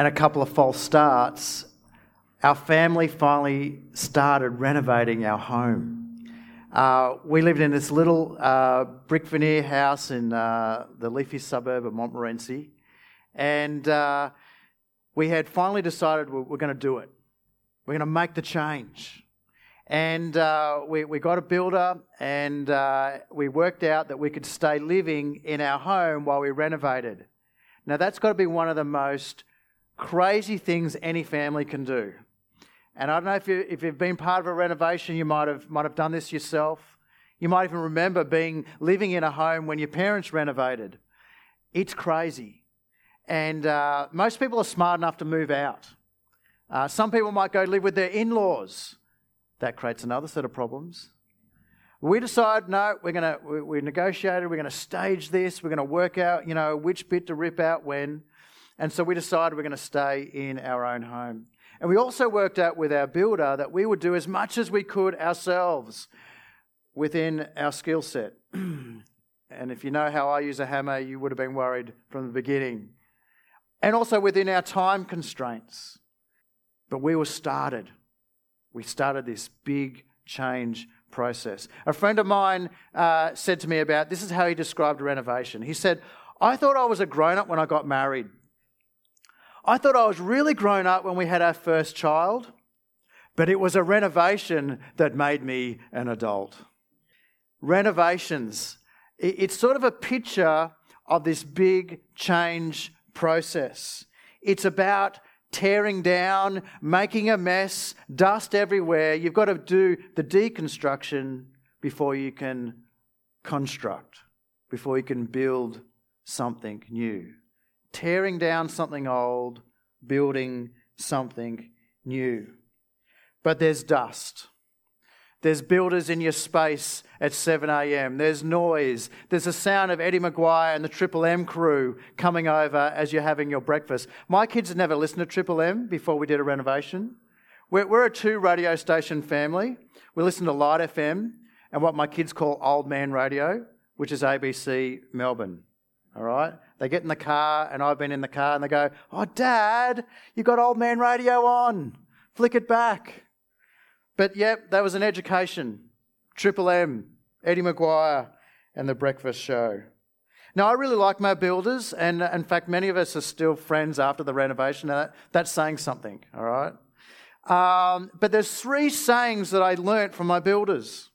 and a couple of false starts, our family finally started renovating our home. Uh, we lived in this little uh, brick veneer house in uh, the leafy suburb of Montmorency, and uh, we had finally decided we're, we're going to do it. We're going to make the change. And uh, we, we got a builder, and uh, we worked out that we could stay living in our home while we renovated. Now, that's got to be one of the most crazy things any family can do. And I don't know if, you, if you've been part of a renovation, you might have, might have done this yourself. You might even remember being living in a home when your parents renovated. It's crazy. And uh, most people are smart enough to move out. Uh, some people might go live with their in laws. That creates another set of problems. We decided, no, we're going to, we, we negotiated, we're going to stage this, we're going to work out, you know, which bit to rip out when. And so we decided we're going to stay in our own home. And we also worked out with our builder that we would do as much as we could ourselves within our skill set. and if you know how I use a hammer, you would have been worried from the beginning. And also within our time constraints. But we were started. We started this big change process. A friend of mine uh, said to me about this is how he described renovation. He said, I thought I was a grown up when I got married. I thought I was really grown up when we had our first child, but it was a renovation that made me an adult. Renovations, it's sort of a picture of this big change process. It's about tearing down, making a mess, dust everywhere. You've got to do the deconstruction before you can construct, before you can build something new tearing down something old, building something new. But there's dust. There's builders in your space at 7 a.m. There's noise. There's the sound of Eddie McGuire and the Triple M crew coming over as you're having your breakfast. My kids had never listened to Triple M before we did a renovation. We're, we're a two radio station family. We listen to Light FM and what my kids call old man radio, which is ABC Melbourne. All right? They get in the car, and I've been in the car, and they go, Oh, Dad, you got old man radio on. Flick it back. But yep, that was an education. Triple M, Eddie McGuire, and The Breakfast Show. Now, I really like my builders, and in fact, many of us are still friends after the renovation. That, that's saying something, all right? Um, but there's three sayings that I learnt from my builders.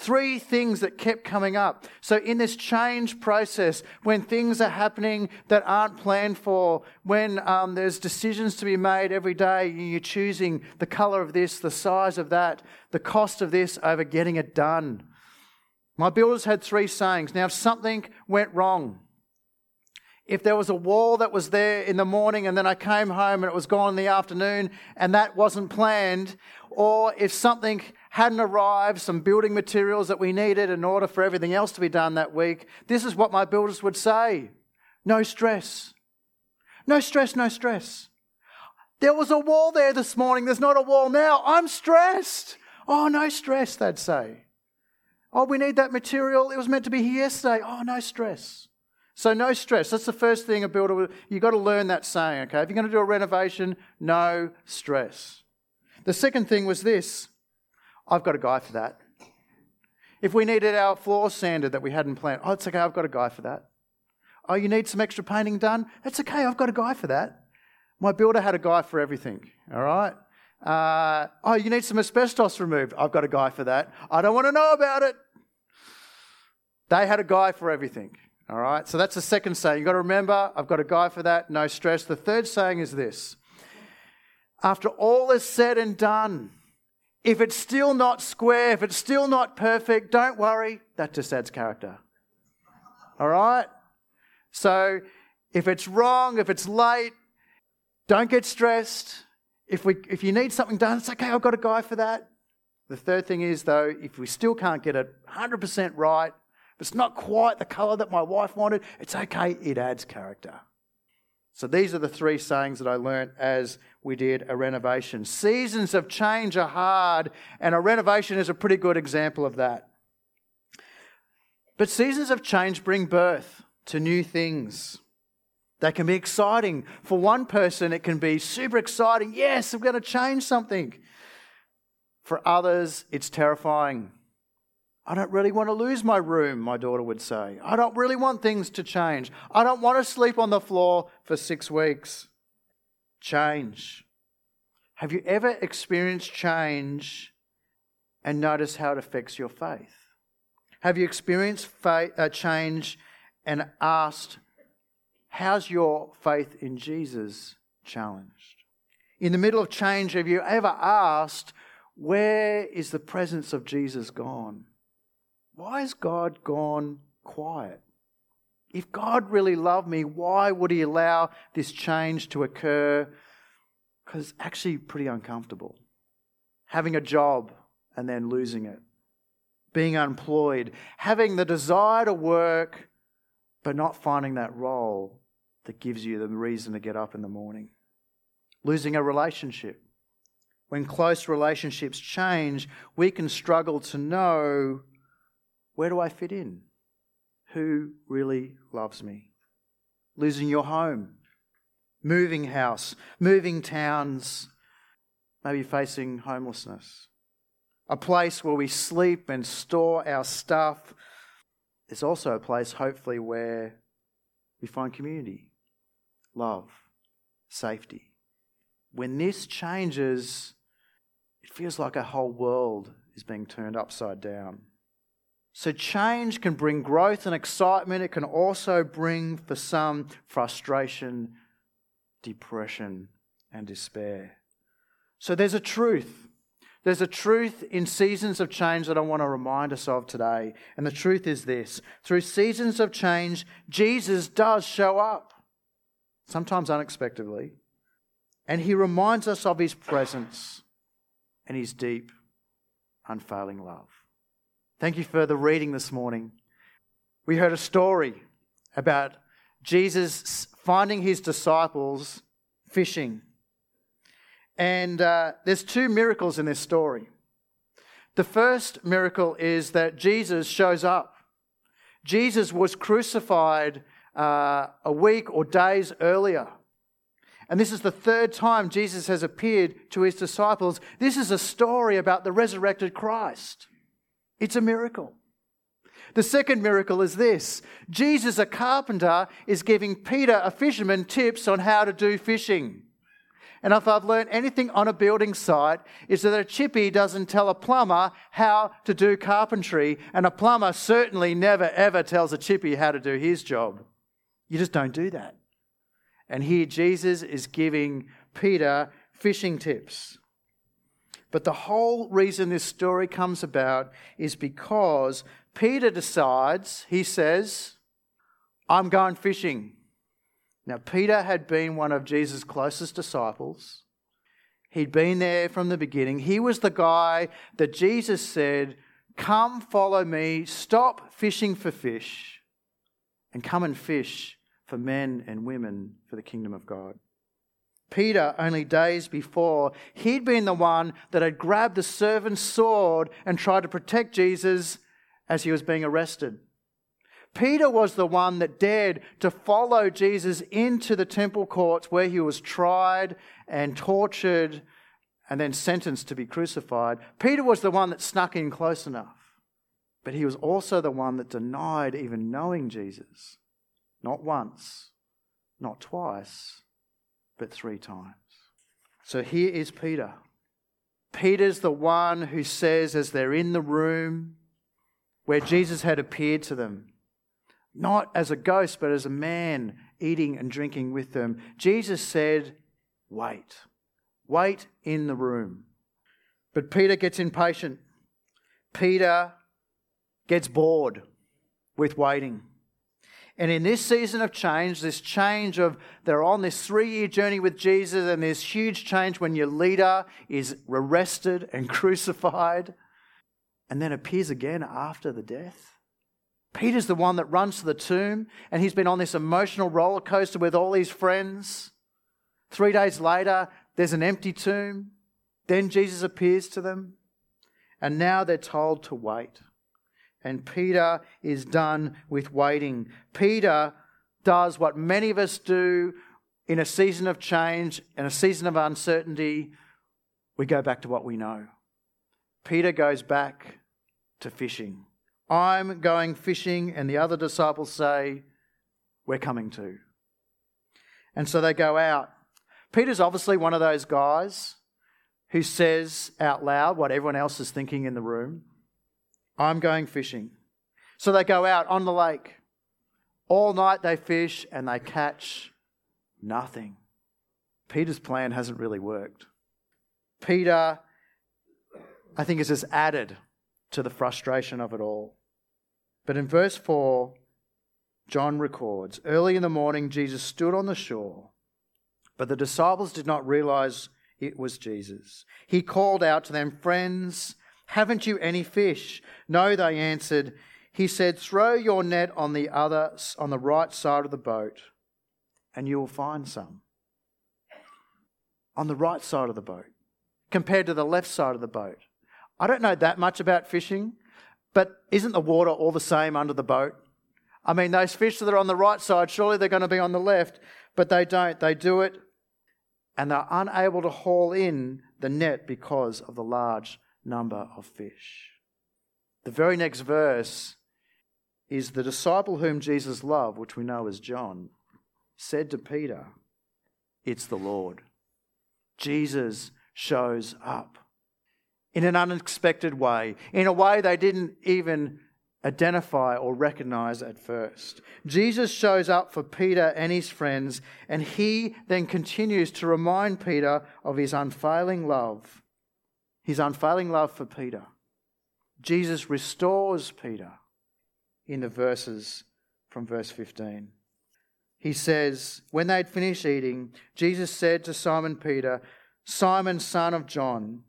Three things that kept coming up. So, in this change process, when things are happening that aren't planned for, when um, there's decisions to be made every day, you're choosing the color of this, the size of that, the cost of this over getting it done. My builders had three sayings. Now, if something went wrong, if there was a wall that was there in the morning and then I came home and it was gone in the afternoon and that wasn't planned, or if something hadn't arrived, some building materials that we needed in order for everything else to be done that week, this is what my builders would say no stress. No stress, no stress. There was a wall there this morning, there's not a wall now. I'm stressed. Oh, no stress, they'd say. Oh, we need that material. It was meant to be here yesterday. Oh, no stress. So, no stress. That's the first thing a builder, would you've got to learn that saying, okay? If you're going to do a renovation, no stress. The second thing was this I've got a guy for that. If we needed our floor sanded that we hadn't planned, oh, it's okay, I've got a guy for that. Oh, you need some extra painting done? That's okay, I've got a guy for that. My builder had a guy for everything, all right? Uh, oh, you need some asbestos removed? I've got a guy for that. I don't want to know about it. They had a guy for everything, all right? So that's the second saying. You've got to remember, I've got a guy for that, no stress. The third saying is this After all is said and done, if it's still not square, if it's still not perfect, don't worry. That just adds character. All right? So if it's wrong, if it's late, don't get stressed. If, we, if you need something done, it's okay, I've got a guy for that. The third thing is, though, if we still can't get it 100% right, if it's not quite the colour that my wife wanted, it's okay, it adds character. So these are the three sayings that I learnt as we did a renovation. Seasons of change are hard, and a renovation is a pretty good example of that. But seasons of change bring birth to new things. They can be exciting. For one person, it can be super exciting. Yes, I'm going to change something. For others, it's terrifying. I don't really want to lose my room, my daughter would say. I don't really want things to change. I don't want to sleep on the floor for six weeks. Change. Have you ever experienced change and noticed how it affects your faith? Have you experienced faith, uh, change and asked, How's your faith in Jesus challenged? In the middle of change, have you ever asked, Where is the presence of Jesus gone? Why has God gone quiet? If God really loved me, why would He allow this change to occur? Because it's actually pretty uncomfortable. Having a job and then losing it, being unemployed, having the desire to work but not finding that role that gives you the reason to get up in the morning. Losing a relationship. When close relationships change, we can struggle to know where do I fit in? Who really loves me? Losing your home, moving house, moving towns, maybe facing homelessness. A place where we sleep and store our stuff is also a place, hopefully, where we find community, love, safety. When this changes, it feels like a whole world is being turned upside down. So, change can bring growth and excitement. It can also bring, for some, frustration, depression, and despair. So, there's a truth there's a truth in seasons of change that I want to remind us of today. And the truth is this through seasons of change, Jesus does show up, sometimes unexpectedly. And he reminds us of his presence and his deep, unfailing love. Thank you for the reading this morning. We heard a story about Jesus finding his disciples fishing and uh, there's two miracles in this story. The first miracle is that Jesus shows up. Jesus was crucified uh, a week or days earlier. And this is the third time Jesus has appeared to his disciples. This is a story about the resurrected Christ. It's a miracle. The second miracle is this Jesus, a carpenter, is giving Peter, a fisherman, tips on how to do fishing. And if I've learned anything on a building site, is that a chippy doesn't tell a plumber how to do carpentry, and a plumber certainly never ever tells a chippy how to do his job. You just don't do that. And here Jesus is giving Peter fishing tips. But the whole reason this story comes about is because Peter decides, he says, I'm going fishing. Now, Peter had been one of Jesus' closest disciples. He'd been there from the beginning. He was the guy that Jesus said, Come, follow me, stop fishing for fish, and come and fish for men and women for the kingdom of God. Peter, only days before, he'd been the one that had grabbed the servant's sword and tried to protect Jesus as he was being arrested. Peter was the one that dared to follow Jesus into the temple courts where he was tried and tortured and then sentenced to be crucified. Peter was the one that snuck in close enough. But he was also the one that denied even knowing Jesus. Not once, not twice, but three times. So here is Peter. Peter's the one who says, as they're in the room where Jesus had appeared to them, not as a ghost, but as a man eating and drinking with them. Jesus said, Wait. Wait in the room. But Peter gets impatient. Peter gets bored with waiting. And in this season of change, this change of they're on this three year journey with Jesus, and this huge change when your leader is arrested and crucified and then appears again after the death. Peter's the one that runs to the tomb, and he's been on this emotional roller coaster with all his friends. Three days later, there's an empty tomb. Then Jesus appears to them, and now they're told to wait. And Peter is done with waiting. Peter does what many of us do in a season of change and a season of uncertainty. We go back to what we know. Peter goes back to fishing. I'm going fishing, and the other disciples say, We're coming too. And so they go out. Peter's obviously one of those guys who says out loud what everyone else is thinking in the room I'm going fishing. So they go out on the lake. All night they fish and they catch nothing. Peter's plan hasn't really worked. Peter, I think, is just added to the frustration of it all. But in verse 4, John records Early in the morning, Jesus stood on the shore, but the disciples did not realize it was Jesus. He called out to them, Friends, haven't you any fish? No, they answered. He said, Throw your net on the other on the right side of the boat, and you will find some. On the right side of the boat, compared to the left side of the boat. I don't know that much about fishing, but isn't the water all the same under the boat? I mean, those fish that are on the right side, surely they're going to be on the left, but they don't. They do it, and they're unable to haul in the net because of the large number of fish. The very next verse is the disciple whom Jesus loved, which we know as John, said to Peter, It's the Lord. Jesus shows up in an unexpected way, in a way they didn't even identify or recognize at first. Jesus shows up for Peter and his friends, and he then continues to remind Peter of his unfailing love, his unfailing love for Peter. Jesus restores Peter in the verses from verse 15. He says, When they had finished eating, Jesus said to Simon Peter, Simon, son of John,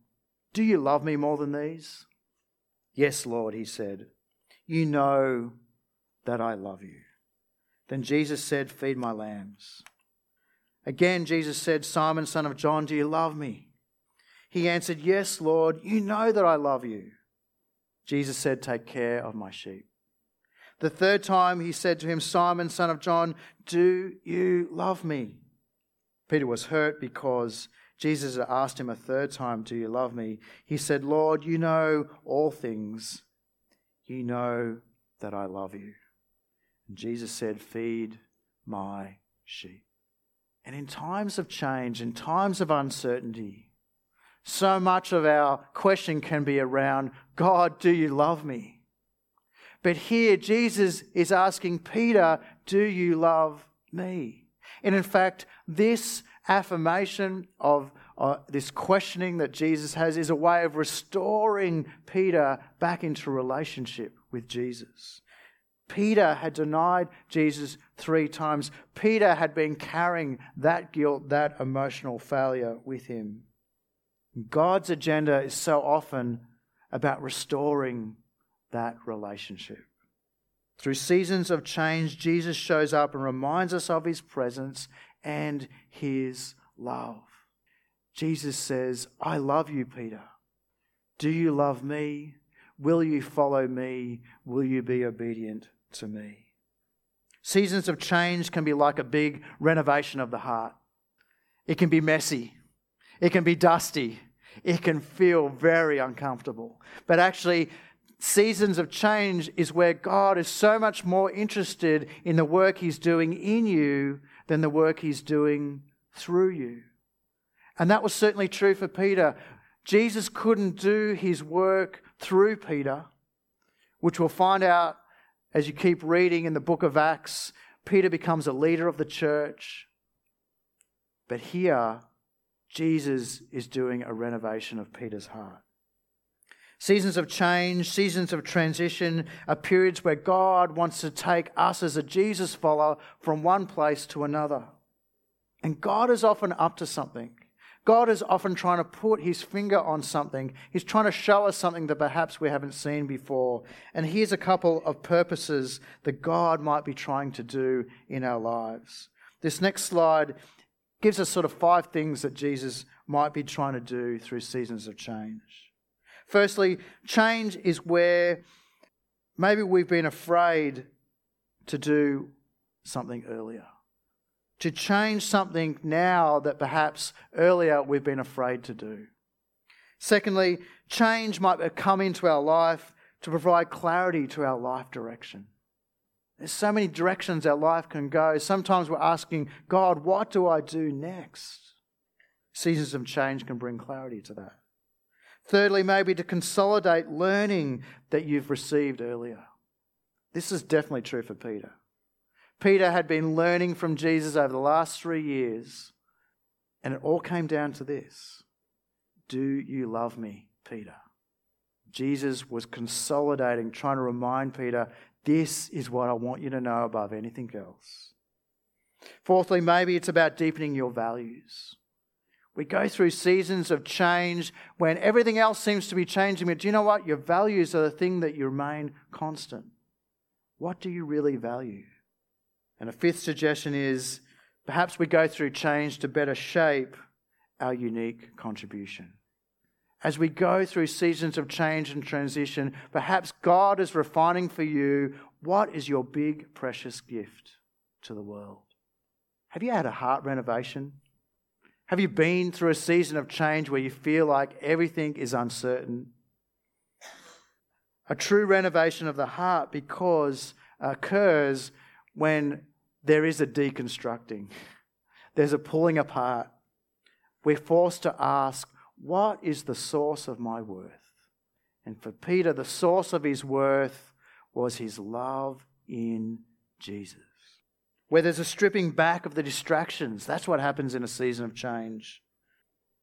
do you love me more than these? Yes, Lord, he said. You know that I love you. Then Jesus said, Feed my lambs. Again, Jesus said, Simon, son of John, do you love me? He answered, Yes, Lord, you know that I love you. Jesus said, Take care of my sheep. The third time he said to him, Simon, son of John, do you love me? Peter was hurt because Jesus had asked him a third time, Do you love me? He said, Lord, you know all things. You know that I love you. And Jesus said, Feed my sheep. And in times of change, in times of uncertainty, so much of our question can be around God, do you love me? But here, Jesus is asking Peter, Do you love me? And in fact, this affirmation of uh, this questioning that Jesus has is a way of restoring Peter back into relationship with Jesus. Peter had denied Jesus three times. Peter had been carrying that guilt, that emotional failure with him. God's agenda is so often about restoring that relationship. Through seasons of change, Jesus shows up and reminds us of his presence and his love. Jesus says, I love you, Peter. Do you love me? Will you follow me? Will you be obedient to me? Seasons of change can be like a big renovation of the heart. It can be messy. It can be dusty. It can feel very uncomfortable. But actually, seasons of change is where God is so much more interested in the work He's doing in you than the work He's doing through you. And that was certainly true for Peter. Jesus couldn't do His work through Peter, which we'll find out as you keep reading in the book of Acts. Peter becomes a leader of the church. But here, Jesus is doing a renovation of Peter's heart. Seasons of change, seasons of transition are periods where God wants to take us as a Jesus follower from one place to another. And God is often up to something. God is often trying to put his finger on something. He's trying to show us something that perhaps we haven't seen before. And here's a couple of purposes that God might be trying to do in our lives. This next slide gives us sort of five things that Jesus might be trying to do through seasons of change. Firstly, change is where maybe we've been afraid to do something earlier. To change something now that perhaps earlier we've been afraid to do. Secondly, change might come into our life to provide clarity to our life direction. There's so many directions our life can go. Sometimes we're asking, God, what do I do next? Seasons of change can bring clarity to that. Thirdly, maybe to consolidate learning that you've received earlier. This is definitely true for Peter. Peter had been learning from Jesus over the last three years, and it all came down to this Do you love me, Peter? Jesus was consolidating, trying to remind Peter, This is what I want you to know above anything else. Fourthly, maybe it's about deepening your values. We go through seasons of change when everything else seems to be changing, but do you know what? Your values are the thing that you remain constant. What do you really value? And a fifth suggestion is perhaps we go through change to better shape our unique contribution. As we go through seasons of change and transition, perhaps God is refining for you what is your big, precious gift to the world. Have you had a heart renovation? Have you been through a season of change where you feel like everything is uncertain? A true renovation of the heart because uh, occurs when there is a deconstructing. There's a pulling apart. We're forced to ask, what is the source of my worth? And for Peter, the source of his worth was his love in Jesus where there's a stripping back of the distractions. That's what happens in a season of change.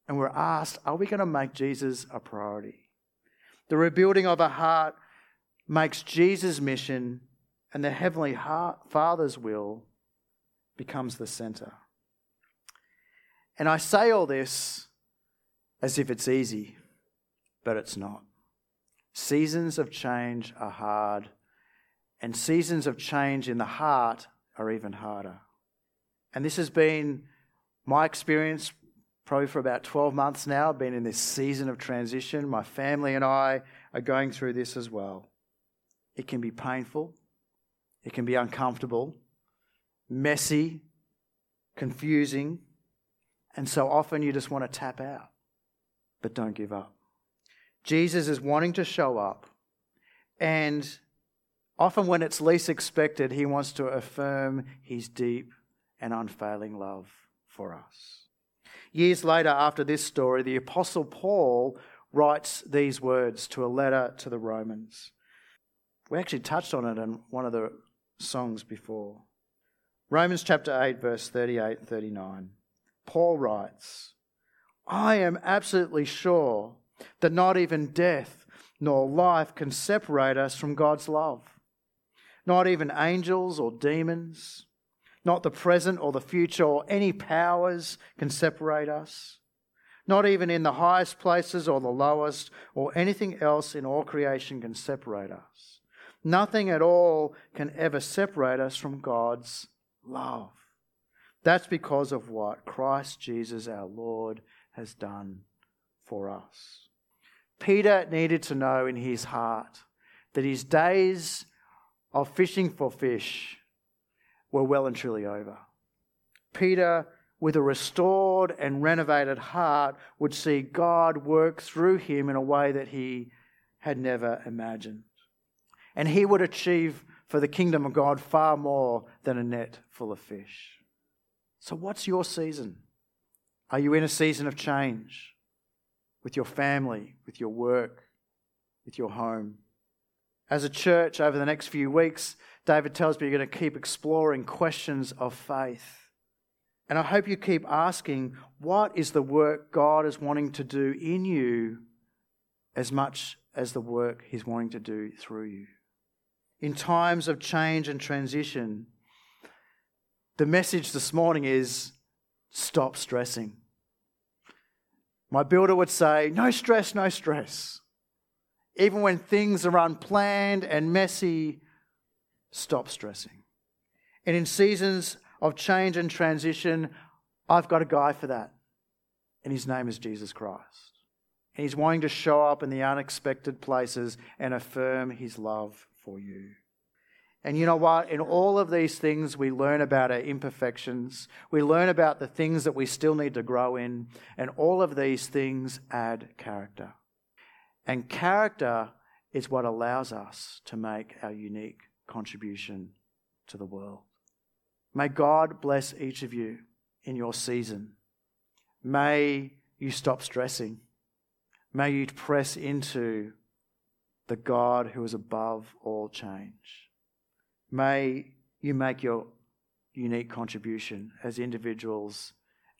And we're asked, are we going to make Jesus a priority? The rebuilding of a heart makes Jesus' mission and the Heavenly Father's will becomes the center. And I say all this as if it's easy, but it's not. Seasons of change are hard, and seasons of change in the heart are even harder. And this has been my experience probably for about 12 months now. Been in this season of transition. My family and I are going through this as well. It can be painful, it can be uncomfortable, messy, confusing, and so often you just want to tap out. But don't give up. Jesus is wanting to show up and Often, when it's least expected, he wants to affirm his deep and unfailing love for us. Years later, after this story, the Apostle Paul writes these words to a letter to the Romans. We actually touched on it in one of the songs before. Romans chapter 8, verse 38 39. Paul writes, I am absolutely sure that not even death nor life can separate us from God's love not even angels or demons, not the present or the future or any powers can separate us. Not even in the highest places or the lowest or anything else in all creation can separate us. Nothing at all can ever separate us from God's love. That's because of what Christ Jesus our Lord has done for us. Peter needed to know in his heart that his days of fishing for fish were well and truly over. Peter, with a restored and renovated heart, would see God work through him in a way that he had never imagined. And he would achieve for the kingdom of God far more than a net full of fish. So, what's your season? Are you in a season of change with your family, with your work, with your home? As a church, over the next few weeks, David tells me you're going to keep exploring questions of faith. And I hope you keep asking what is the work God is wanting to do in you as much as the work He's wanting to do through you. In times of change and transition, the message this morning is stop stressing. My builder would say, no stress, no stress. Even when things are unplanned and messy, stop stressing. And in seasons of change and transition, I've got a guy for that. And his name is Jesus Christ. And he's wanting to show up in the unexpected places and affirm his love for you. And you know what? In all of these things, we learn about our imperfections. We learn about the things that we still need to grow in. And all of these things add character. And character is what allows us to make our unique contribution to the world. May God bless each of you in your season. May you stop stressing. May you press into the God who is above all change. May you make your unique contribution as individuals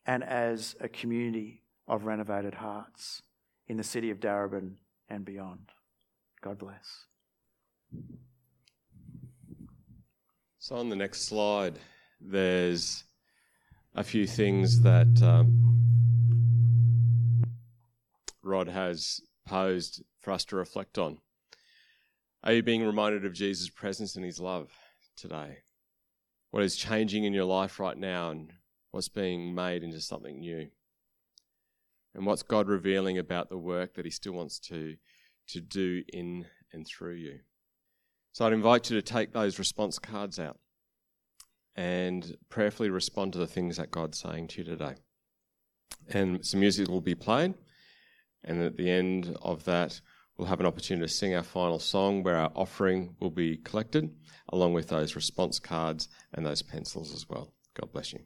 and as a community of renovated hearts in the city of Darebin and beyond. God bless. So, on the next slide, there's a few things that um, Rod has posed for us to reflect on. Are you being reminded of Jesus' presence and his love today? What is changing in your life right now and what's being made into something new? And what's God revealing about the work that he still wants to, to do in and through you? So I'd invite you to take those response cards out and prayerfully respond to the things that God's saying to you today. And some music will be played. And at the end of that, we'll have an opportunity to sing our final song where our offering will be collected, along with those response cards and those pencils as well. God bless you.